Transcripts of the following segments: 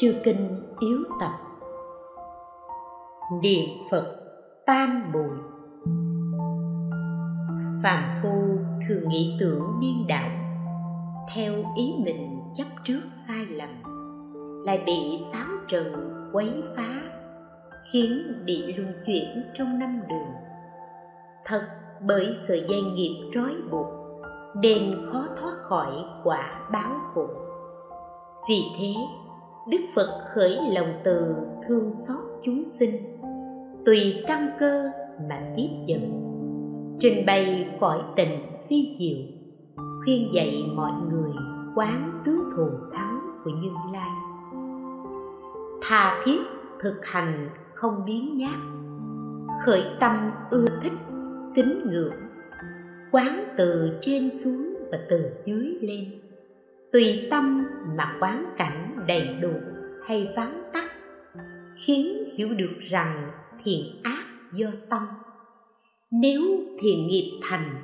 chư kinh yếu tập. Niệm phật tam bụi phàm phu thường nghĩ tưởng điên đạo, theo ý mình chấp trước sai lầm lại bị sáo trần quấy phá khiến bị luân chuyển trong năm đường. Thật bởi sợi dây nghiệp trói buộc nên khó thoát khỏi quả báo khổ. Vì thế đức phật khởi lòng từ thương xót chúng sinh, tùy căn cơ mà tiếp dẫn trình bày cõi tình phi diệu, khuyên dạy mọi người quán tứ thù thắng của như lai. Tha thiết thực hành không biến nhát, khởi tâm ưa thích, kính ngưỡng. Quán từ trên xuống và từ dưới lên, tùy tâm mà quán cảnh đầy đủ hay vắng tắt, khiến hiểu được rằng thiện ác do tâm. Nếu thiện nghiệp thành,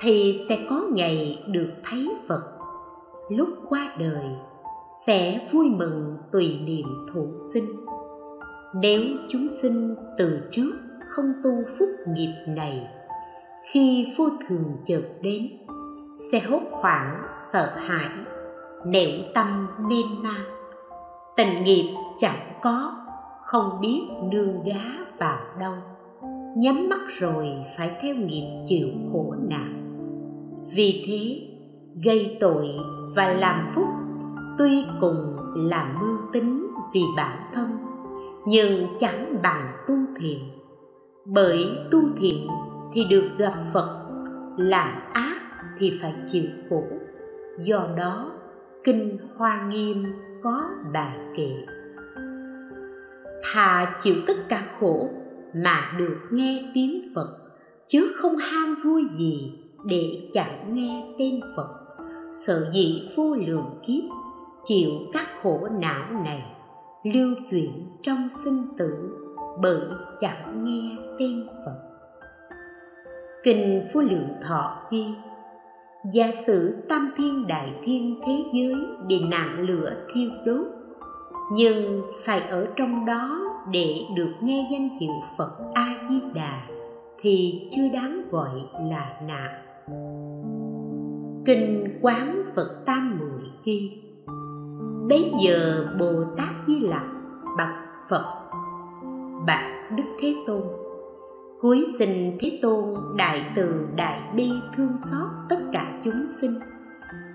thì sẽ có ngày được thấy phật. Lúc qua đời, sẽ vui mừng tùy niệm thụ sinh. Nếu chúng sinh từ trước không tu phúc nghiệp này, khi vô thường chợt đến, sẽ hốt hoảng, sợ hãi nẻo tâm mênh mang tình nghiệp chẳng có, không biết nương gá vào đâu. Nhắm mắt rồi phải theo nghiệp chịu khổ nạn. Vì thế, gây tội và làm phúc tuy cùng là mưu tính vì bản thân, nhưng chẳng bằng tu thiện bởi tu thiện thì được gặp phật, làm ác thì phải chịu khổ. Do đó kinh hoa nghiêm có bài kệ thà chịu tất cả khổ mà được nghe tiếng phật, chứ không ham vui gì để chẳng nghe tên phật. Sợ gì vô lượng kiếp, chịu các khổ não này lưu chuyển trong sinh tử bởi chẳng nghe tên phật. Kinh vô lượng thọ ghi giả sử tam thiên đại thiên thế giới bị nạn lửa thiêu đốt, nhưng phải ở trong đó để được nghe danh hiệu phật a di đà thì chưa đáng gọi là nạn. Kinh quán phật tam muội ghi, bấy giờ bồ tát di lặc bạch phật, bạch đức thế tôn cuối xin thế tôn, đại từ, đại bi thương xót tất cả chúng sinh.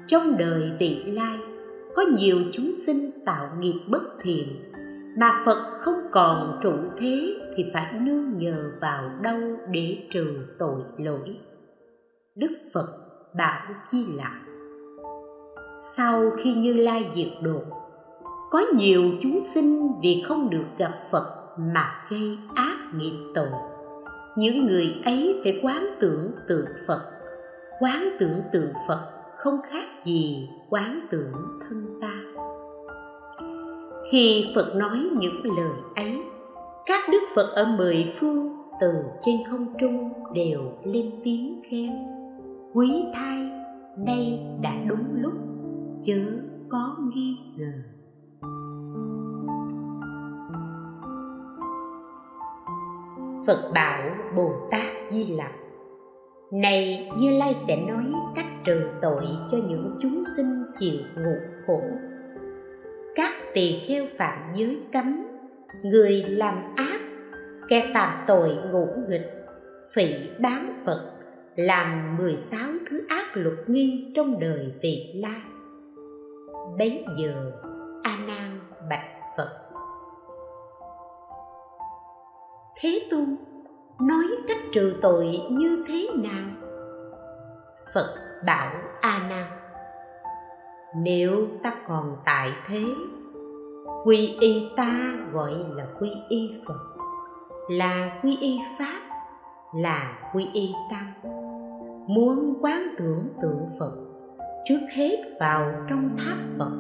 Trong đời vị lai, có nhiều chúng sinh tạo nghiệp bất thiện. Mà phật không còn trụ thế thì phải nương nhờ vào đâu để trừ tội lỗi. Đức phật bảo chi lặng sau khi như lai diệt độ có nhiều chúng sinh vì không được gặp phật mà gây ác nghiệp tội những người ấy phải quán tưởng tượng phật. Quán tưởng tượng phật không khác gì quán tưởng thân ta. Khi phật nói những lời ấy, các đức phật ở mười phương từ trên không trung đều lên tiếng khen. Quý thai nay đã đúng lúc, chớ có nghi ngờ. Phật bảo bồ tát di lặc. Này như lai sẽ nói cách trừ tội cho những chúng sinh chịu ngục khổ. Các tỳ kheo phạm giới cấm, người làm ác, kẻ phạm tội ngũ nghịch, phỉ bán phật, làm 16 thứ ác luật nghi trong đời vị lai. Bấy giờ a Na. Thế tôn, nói cách trừ tội như thế nào? Phật bảo a nan nếu ta còn tại thế, quy y ta gọi là quy y phật, là quy y pháp, là quy y tăng. Muốn quán tưởng tượng phật, trước hết vào trong tháp phật,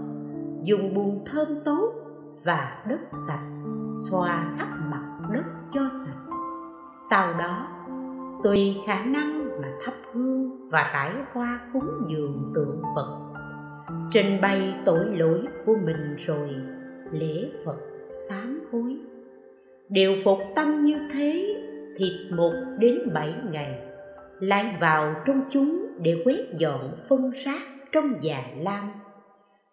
dùng bùn thơm tốt và đất sạch, xoa khắp đất cho sạch. Sau đó, tùy khả năng mà thắp hương và rải hoa cúng dường tượng phật, trình bày tội lỗi của mình rồi lễ phật sám hối. Điều phục tâm như thế thịt một đến bảy ngày lại vào trong chúng để quét dọn phân rác trong già lam.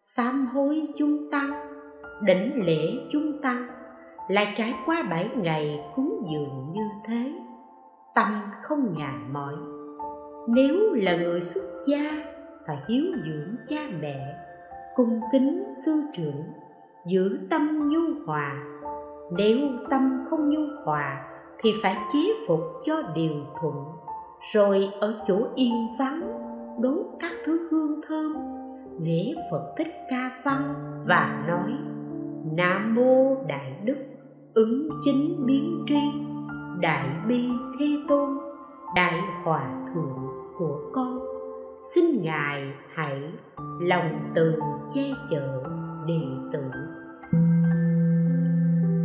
Sám hối chung tăng đỉnh lễ chung tăng lại trải qua bảy ngày cúng dường như thế, tâm không nhàn mỏi. Nếu là người xuất gia phải hiếu dưỡng cha mẹ, cung kính sư trưởng, giữ tâm nhu hòa. Nếu tâm không nhu hòa thì phải chế phục cho điều thuận, rồi ở chỗ yên vắng, đốt các thứ hương thơm, lễ phật thích ca văn và nói, nam mô đại đức ứng chính biến tri, đại bi thế tôn, đại hòa thượng của con. Xin ngài hãy lòng từ che chở đệ tử.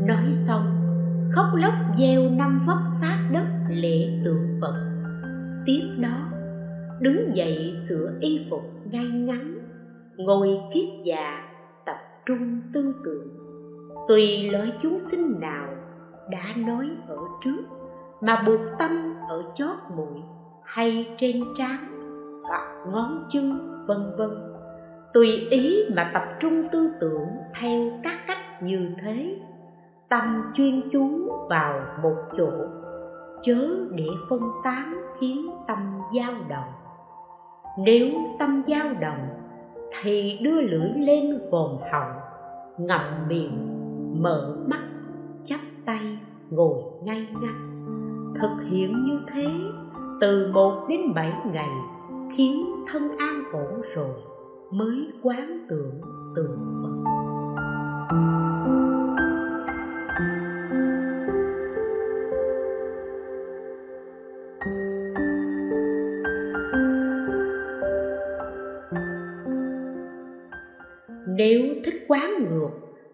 Nói xong, khóc lóc gieo năm vóc sát đất lễ tượng phật. Tiếp đó, đứng dậy sửa y phục ngay ngắn, ngồi kiết già, tập trung tư tưởng tùy loại chúng sinh nào đã nói ở trước, mà buộc tâm ở chót mũi hay trên trán hoặc ngón chân, vân vân. Tùy ý mà tập trung tư tưởng theo các cách như thế, tâm chuyên chú vào một chỗ, chớ để phân tán khiến tâm dao động. Nếu tâm dao động, thì đưa lưỡi lên vòm họng, ngậm miệng mở mắt, chắp tay, ngồi ngay ngắn. Thực hiện như thế, từ một đến bảy ngày, khiến thân an ổn rồi, mới quán tưởng tượng phật nếu thích quán ngược,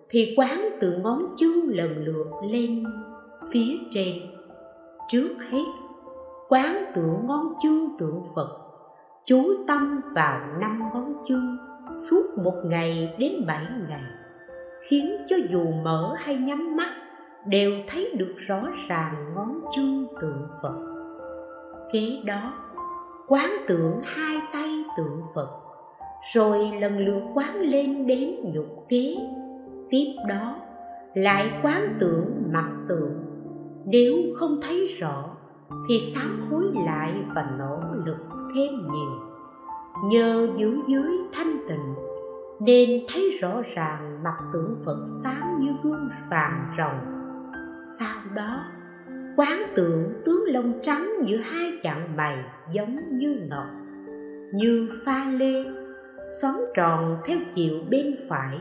thì quán từ ngón chân lần lượt lên phía trên. Trước hết, quán tưởng ngón chân tượng phật, chú tâm vào năm ngón chân suốt một ngày đến bảy ngày, khiến cho dù mở hay nhắm mắt đều thấy được rõ ràng ngón chân tượng phật. Kế đó, quán tưởng hai tay tượng phật, rồi lần lượt quán lên đến nhục kế. Tiếp đó lại quán tưởng mặt tượng. Nếu không thấy rõ, thì sám hối lại và nỗ lực thêm nhiều. Nhờ giữ dưới thanh tịnh, nên thấy rõ ràng mặt tượng phật sáng như gương vàng rồng. Sau đó, quán tượng tướng lông trắng giữa hai chặng mày giống như ngọc, như pha lê, xoắn tròn theo chiều bên phải.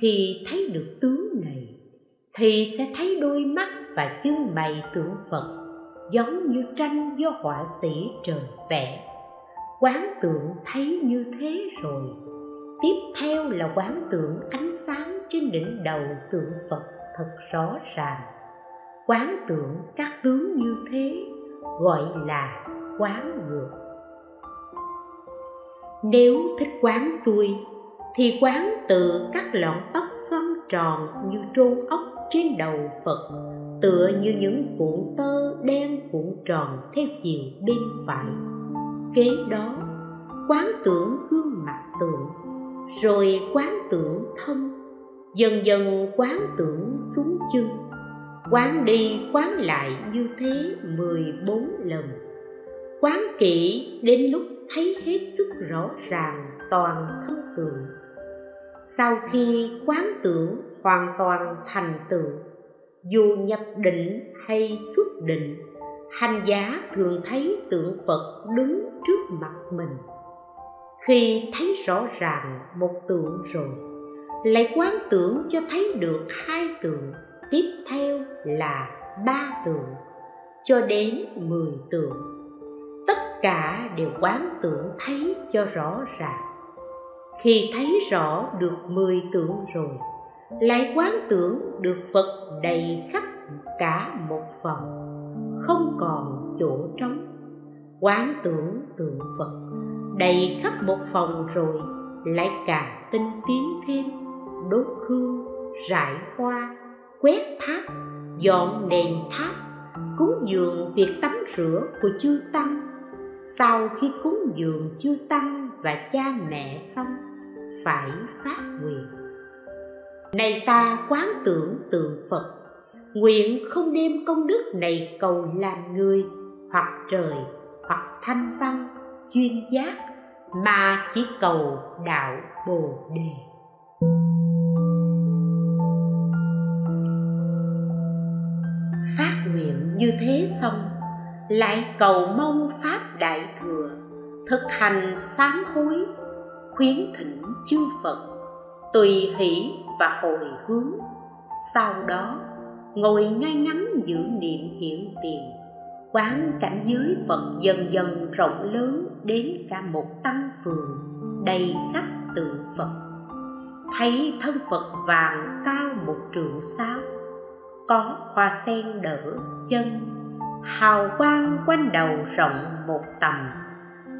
Khi thấy được tướng thì sẽ thấy đôi mắt và chân mày tượng phật giống như tranh do họa sĩ trời vẽ. Quán tượng thấy như thế rồi. Tiếp theo là quán tượng ánh sáng trên đỉnh đầu tượng phật thật rõ ràng. Quán tượng các tướng như thế gọi là quán ngược. Nếu thích quán xuôi, thì quán từ các lọn tóc xoăn tròn như trôn ốc trên đầu Phật, tựa như những cuộn tơ đen cuộn tròn theo chiều bên phải. Kế đó, quán tưởng gương mặt tượng, rồi quán tưởng thân, dần dần quán tưởng xuống chân. Quán đi quán lại như thế 14 lần. Quán kỹ đến lúc thấy hết sức rõ ràng toàn thân tượng. Sau khi quán tưởng hoàn toàn thành tựu. Dù nhập định hay xuất định, hành giả thường thấy tượng phật đứng trước mặt mình. Khi thấy rõ ràng một tượng rồi, lại quán tưởng cho thấy được hai tượng, tiếp theo là ba tượng, cho đến mười tượng. Tất cả đều quán tưởng thấy cho rõ ràng. Khi thấy rõ được mười tượng rồi lại quán tưởng được phật đầy khắp cả một phòng, không còn chỗ trống. Quán tưởng tượng phật đầy khắp một phòng rồi lại càng tinh tiến thêm. Đốt hương, rải hoa, quét tháp, dọn đèn tháp, cúng dường việc tắm rửa của chư tăng. Sau khi cúng dường chư tăng và cha mẹ xong, phải phát nguyện này ta quán tưởng tượng phật. Nguyện không đem công đức này cầu làm người hoặc trời hoặc thanh văn chuyên giác, mà chỉ cầu đạo bồ đề. Phát nguyện như thế xong, lại cầu mong pháp đại thừa thực hành sám hối, khuyến thỉnh chư phật tùy hỷ và hồi hướng. Sau đó, ngồi ngay ngắn giữ niệm hiện tiền, quán cảnh giới phật dần dần rộng lớn đến cả một tăng phường đầy khắp tượng phật. Thấy thân phật vàng cao một trượng sao, có hoa sen đỡ chân, hào quang quanh đầu rộng một tầm,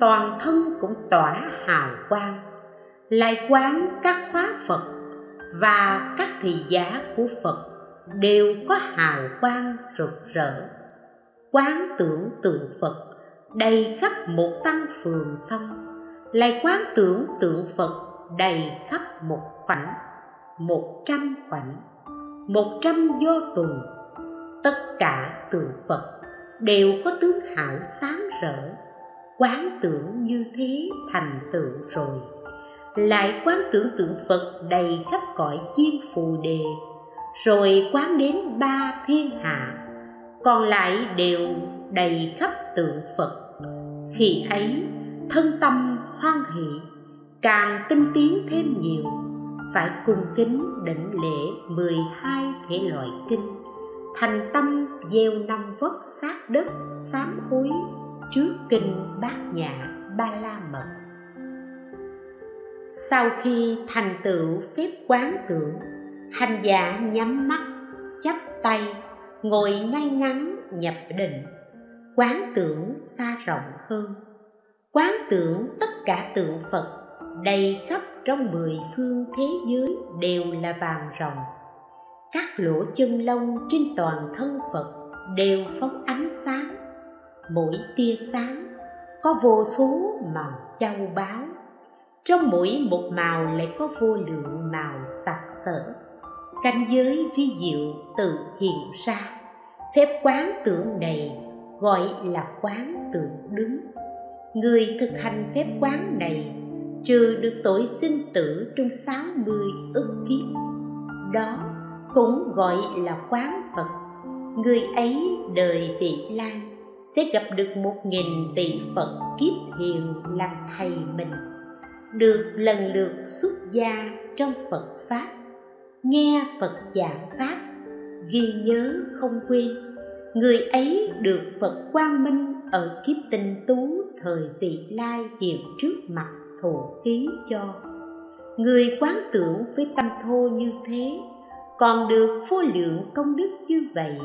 toàn thân cũng tỏa hào quang lại quán các khóa phật và các thị giá của phật đều có hào quang rực rỡ. Quán tưởng tượng phật đầy khắp một tăng phường xong lại quán tưởng tượng phật đầy khắp một khoảnh, một trăm khoảnh, một trăm do tuần tất cả tượng phật đều có tướng hảo sáng rỡ. Quán tưởng như thế thành tựu rồi lại quán tưởng tượng phật đầy khắp cõi chim phù đề, rồi quán đến ba thiên hạ. Còn lại đều đầy khắp tượng phật. Khi ấy, thân tâm hoan hỷ, càng tinh tiến thêm nhiều, phải cung kính định lễ 12 thể loại kinh, thành tâm gieo năm vất sát đất, sám hối trước kinh bát nhã ba la mật sau khi thành tựu phép quán tưởng hành giả nhắm mắt, chắp tay, ngồi ngay ngắn nhập định. Quán tưởng xa rộng hơn. Quán tưởng tất cả tượng phật đầy khắp trong mười phương thế giới đều là vàng rồng các lỗ chân lông trên toàn thân phật đều phóng ánh sáng. Mỗi tia sáng có vô số màu châu báu trong mỗi một màu lại có vô lượng màu sặc sỡ. Cảnh giới vi diệu tự hiện ra. Phép quán tưởng này gọi là quán tưởng đứng. Người thực hành phép quán này, trừ được tội sinh tử trong sáu mươi ức kiếp, đó cũng gọi là quán phật. Người ấy đời vị lai, sẽ gặp được một nghìn tỷ phật kiếp hiền làm thầy mình được lần lượt xuất gia trong phật pháp. Nghe phật giảng pháp, ghi nhớ không quên, người ấy được phật quang minh ở kiếp tinh tú thời vị lai hiện trước mặt thổ ký cho. Người quán tưởng với tâm thô như thế, còn được vô lượng công đức như vậy,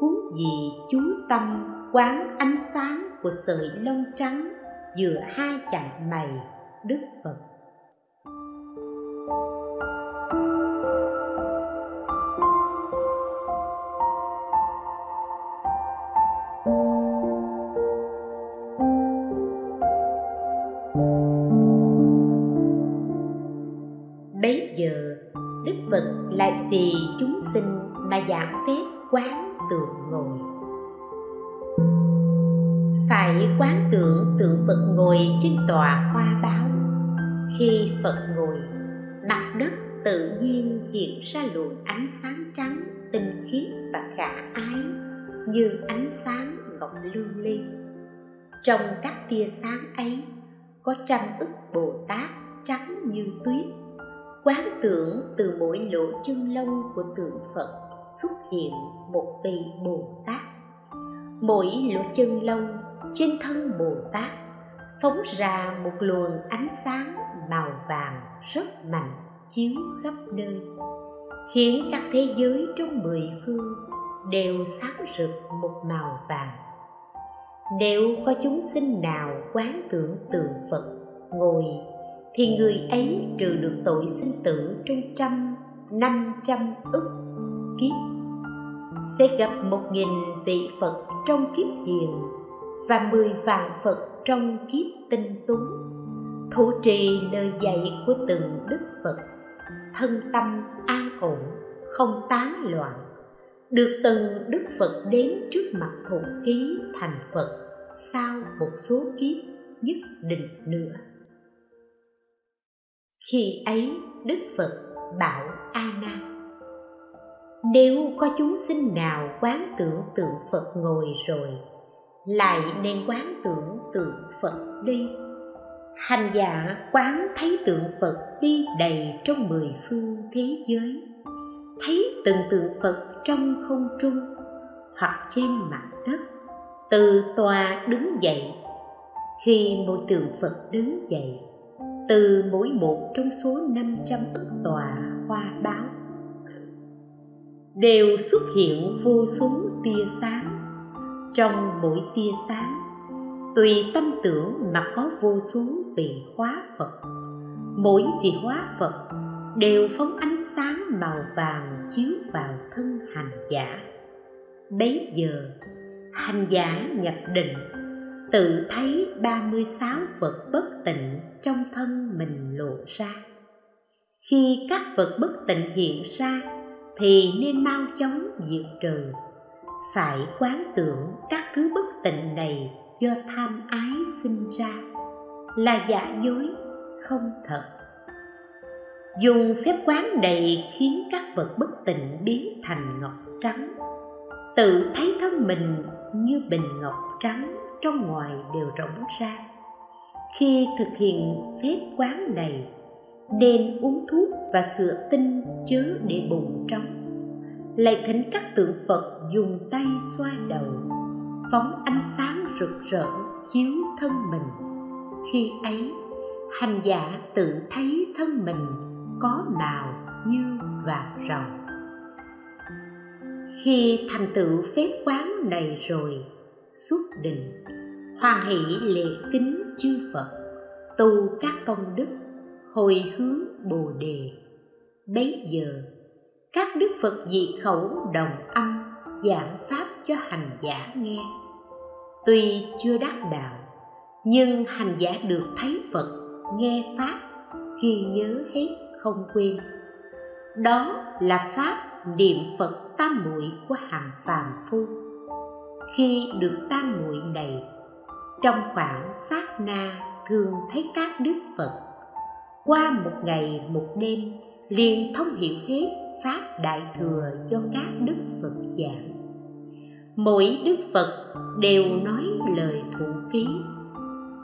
huống gì chú tâm quán ánh sáng của sợi lông trắng giữa hai chặng mày đức phật. Bấy giờ đức phật lại vì chúng sinh mà giảng phép như ánh sáng ngọc lưu ly. Trong các tia sáng ấy có trăm ức bồ tát trắng như tuyết. Quán tưởng từ mỗi lỗ chân lông của tượng phật xuất hiện một vị bồ tát. Mỗi lỗ chân lông trên thân bồ tát phóng ra một luồng ánh sáng màu vàng rất mạnh chiếu khắp nơi, khiến các thế giới trong mười phương đều sáng rực một màu vàng. Nếu có chúng sinh nào quán tưởng tượng phật ngồi, thì người ấy trừ được tội sinh tử trong trăm, năm trăm ức kiếp. Sẽ gặp một nghìn vị phật trong kiếp hiền và mười vạn phật trong kiếp tinh tú thủ trì lời dạy của từng đức phật, thân tâm an ổn, không tán loạn được từng đức phật đến trước mặt thụ ký thành phật, sau một số kiếp nhất định nữa. Khi ấy, đức phật bảo a nan nếu có chúng sinh nào quán tưởng tượng phật ngồi rồi, lại nên quán tưởng tượng phật đi. Hành giả quán thấy tượng phật đi đầy trong mười phương thế giới thấy từng tượng phật trong không trung hoặc trên mặt đất, từ tòa đứng dậy. Khi mỗi tượng phật đứng dậy, từ mỗi một trong số 500 ức tòa hoa báo, đều xuất hiện vô số tia sáng. Trong mỗi tia sáng, tùy tâm tưởng mà có vô số vị hóa phật. Mỗi vị hóa phật đều phóng ánh sáng màu vàng chiếu vào thân hành giả. Bấy giờ, hành giả nhập định, tự thấy 36 vật bất tịnh trong thân mình lộ ra. Khi các vật bất tịnh hiện ra, thì nên mau chóng diệt trừ. Phải quán tưởng các thứ bất tịnh này do tham ái sinh ra. Là giả dối, không thật dùng phép quán đầy khiến các vật bất tịnh biến thành ngọc trắng. Tự thấy thân mình như bình ngọc trắng trong ngoài đều rỗng ra. Khi thực hiện phép quán này, nên uống thuốc và sửa tinh chớ để bụng trống. Lại thỉnh các tượng phật dùng tay xoa đầu, phóng ánh sáng rực rỡ chiếu thân mình. Khi ấy, hành giả tự thấy thân mình có màu như vàng rồng. Khi thành tựu phép quán đầy rồi xuất định hoan hỷ lễ kính chư phật, tu các công đức, hồi hướng bồ đề. Bấy giờ, các đức phật dị khẩu đồng âm giảng pháp cho hành giả nghe. Tuy chưa đắc đạo, nhưng hành giả được thấy phật nghe pháp ghi nhớ hết không quên. Đó là pháp niệm phật tam muội của hàng phàm phu. Khi được tam muội này, trong khoảng sát na thường thấy các đức phật, qua một ngày một đêm liền thông hiểu hết pháp đại thừa do các đức phật giảng. Mỗi đức phật đều nói lời thụ ký.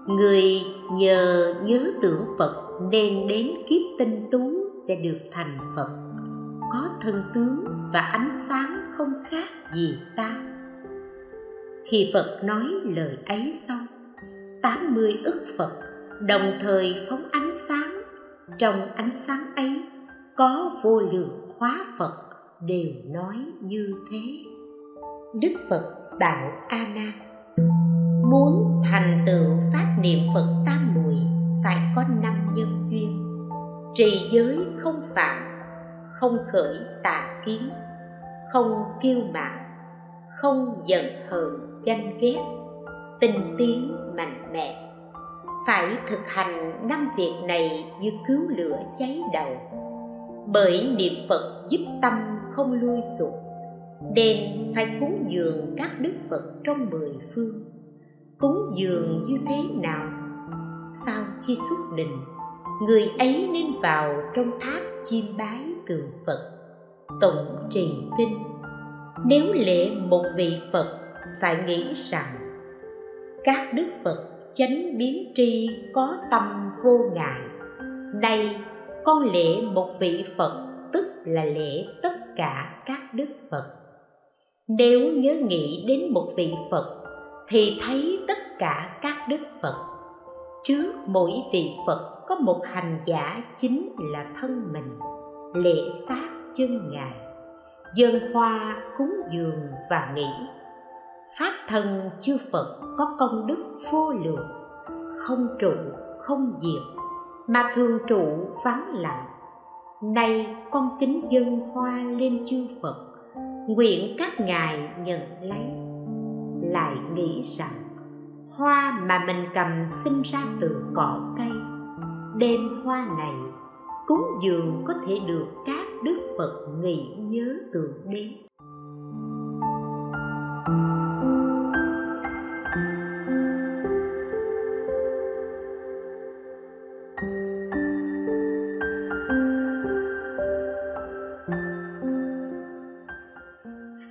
Người nhờ nhớ tưởng phật nên đến kiếp tinh tú sẽ được thành phật. Có thân tướng và ánh sáng không khác gì ta. Khi phật nói lời ấy xong, tám mươi ức phật đồng thời phóng ánh sáng. Trong ánh sáng ấy, có vô lượng hóa phật đều nói như thế. Đức phật bảo a nan muốn thành tựu pháp niệm phật tam phải có năm nhân duyên. Trì giới không phạm, không khởi tà kiến, không kiêu mạn, không giận hờn ganh ghét tinh tiến mạnh mẽ. Phải thực hành năm việc này như cứu lửa cháy đầu. Bởi niệm phật giúp tâm không lui sụp, nên phải cúng dường các đức phật trong mười phương. Cúng dường như thế nào sau khi xuất định, người ấy nên vào trong tháp chiêm bái tượng phật, tụng trì kinh. Nếu lễ một vị phật, phải nghĩ rằng các đức phật chánh biến tri có tâm vô ngại. Đây con lễ một vị phật, tức là lễ tất cả các đức phật. Nếu nhớ nghĩ đến một vị phật, thì thấy tất cả các đức phật trước mỗi vị phật có một hành giả chính là thân mình, lễ xác chân ngài. Dân hoa, cúng dường và nghĩ, pháp thân chư phật có công đức vô lượng, không trụ, không diệt, mà thường trụ vắng lặng. Nay con kính dân hoa lên chư phật, nguyện các ngài nhận lấy. Lại nghĩ rằng hoa mà mình cầm sinh ra từ cỏ cây. Đêm hoa này, cúng dường có thể được các đức phật nghĩ nhớ tưởng đến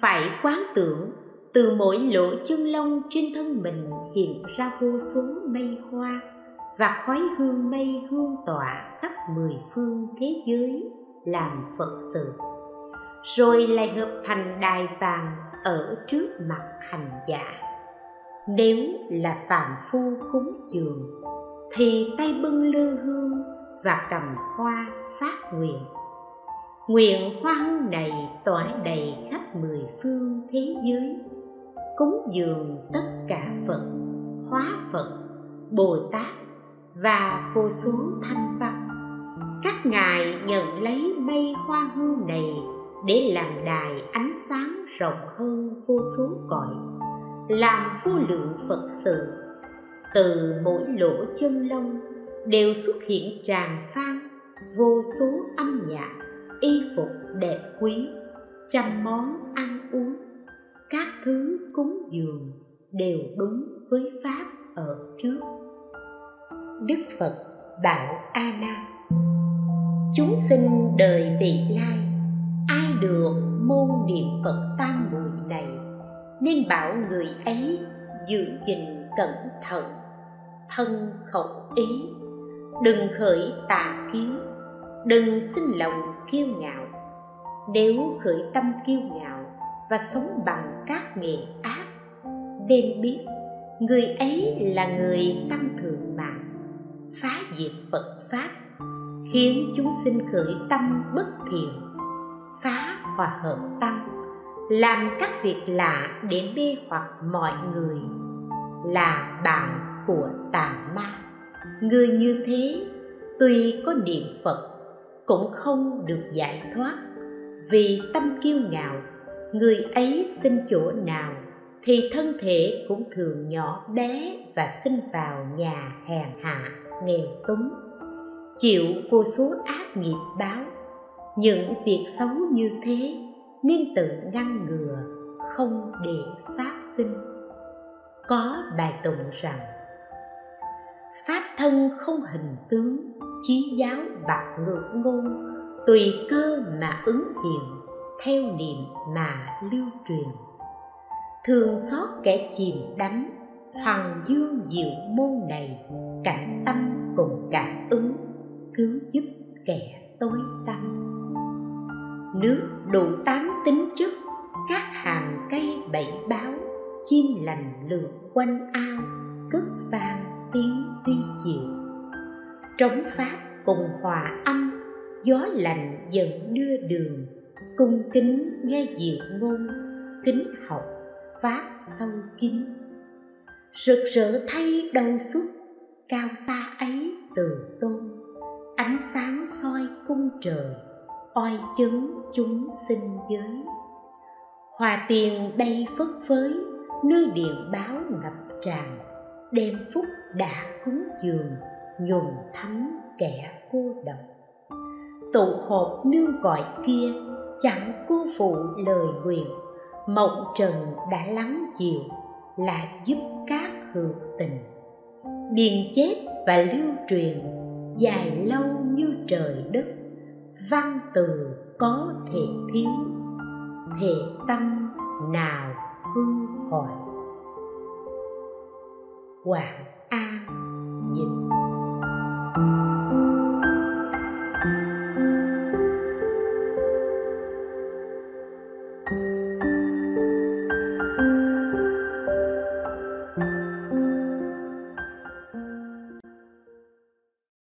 phải quán tưởng, từ mỗi lỗ chân lông trên thân mình hiện ra vô số mây hoa và khói hương mây hương tỏa khắp mười phương thế giới làm phật sự. Rồi lại hợp thành đài vàng ở trước mặt hành giả. Nếu là phạm phu cúng dường, thì tay bưng lư hương và cầm hoa phát nguyện. Nguyện hoa hương này tỏa đầy khắp mười phương thế giới, cúng dường tất cả phật hóa phật, bồ tát và vô số thanh văn. Các ngài nhận lấy mây hoa hương này để làm đài ánh sáng rộng hơn vô số cõi, làm vô lượng phật sự. Từ mỗi lỗ chân lông đều xuất hiện tràn phan, vô số âm nhạc, y phục đẹp quý, trăm món ăn uống. Các thứ cúng dường đều đúng với pháp ở trước. Đức phật bảo a nan chúng sinh đời vị lai, ai được môn niệm phật tam muội này, nên bảo người ấy giữ gìn cẩn thận, thân khẩu ý, đừng khởi tà kiến, đừng sinh lòng kiêu ngạo. Nếu khởi tâm kiêu ngạo và sống bằng các nghề ác, nên biết người ấy là người tăng thượng mạng, phá diệt phật pháp, khiến chúng sinh khởi tâm bất thiện, phá hòa hợp tâm, làm các việc lạ để mê hoặc mọi người, là bạn của tà ma. Người như thế, tuy có niệm phật, cũng không được giải thoát. Vì tâm kiêu ngạo, người ấy xin chỗ nào thì thân thể cũng thường nhỏ bé và sinh vào nhà hèn hạ, nghèo túng. Chịu vô số ác nghiệp báo, những việc xấu như thế nên tự ngăn ngừa, không để phát sinh. Có bài tụng rằng, pháp thân không hình tướng, chí giáo bạc ngược ngôn, tùy cơ mà ứng hiện, theo niệm mà lưu truyền thương xót kẻ chìm đắm, hoàng dương diệu môn này, cảnh tâm cùng cảm ứng, cứu giúp kẻ tối tâm nước đủ tám tính chất, các hàng cây bảy báo, chim lành lượt quanh ao, cất vang tiếng vi diệu. Trống pháp cùng hòa âm, gió lành dần đưa đường, cung kính nghe diệu ngôn, kính học pháp sâu kín. Rực rỡ thay đầu xuất cao xa ấy từ tôn. Ánh sáng soi cung trời oai chấn chúng sinh giới. Hòa tiền bay phất phới, nơi điện báo ngập tràn. Đêm phúc đã cúng dường, nhuần thắm kẻ cô độc. Tụ họp nương cõi kia, chẳng cô phụ lời nguyện mộng trần đã lắng dịu, là giúp các hữu tình. Điền chép và lưu truyền dài lâu như trời đất, văn từ có thể thiếu, thể tâm nào hư hoại. Quảng an dịch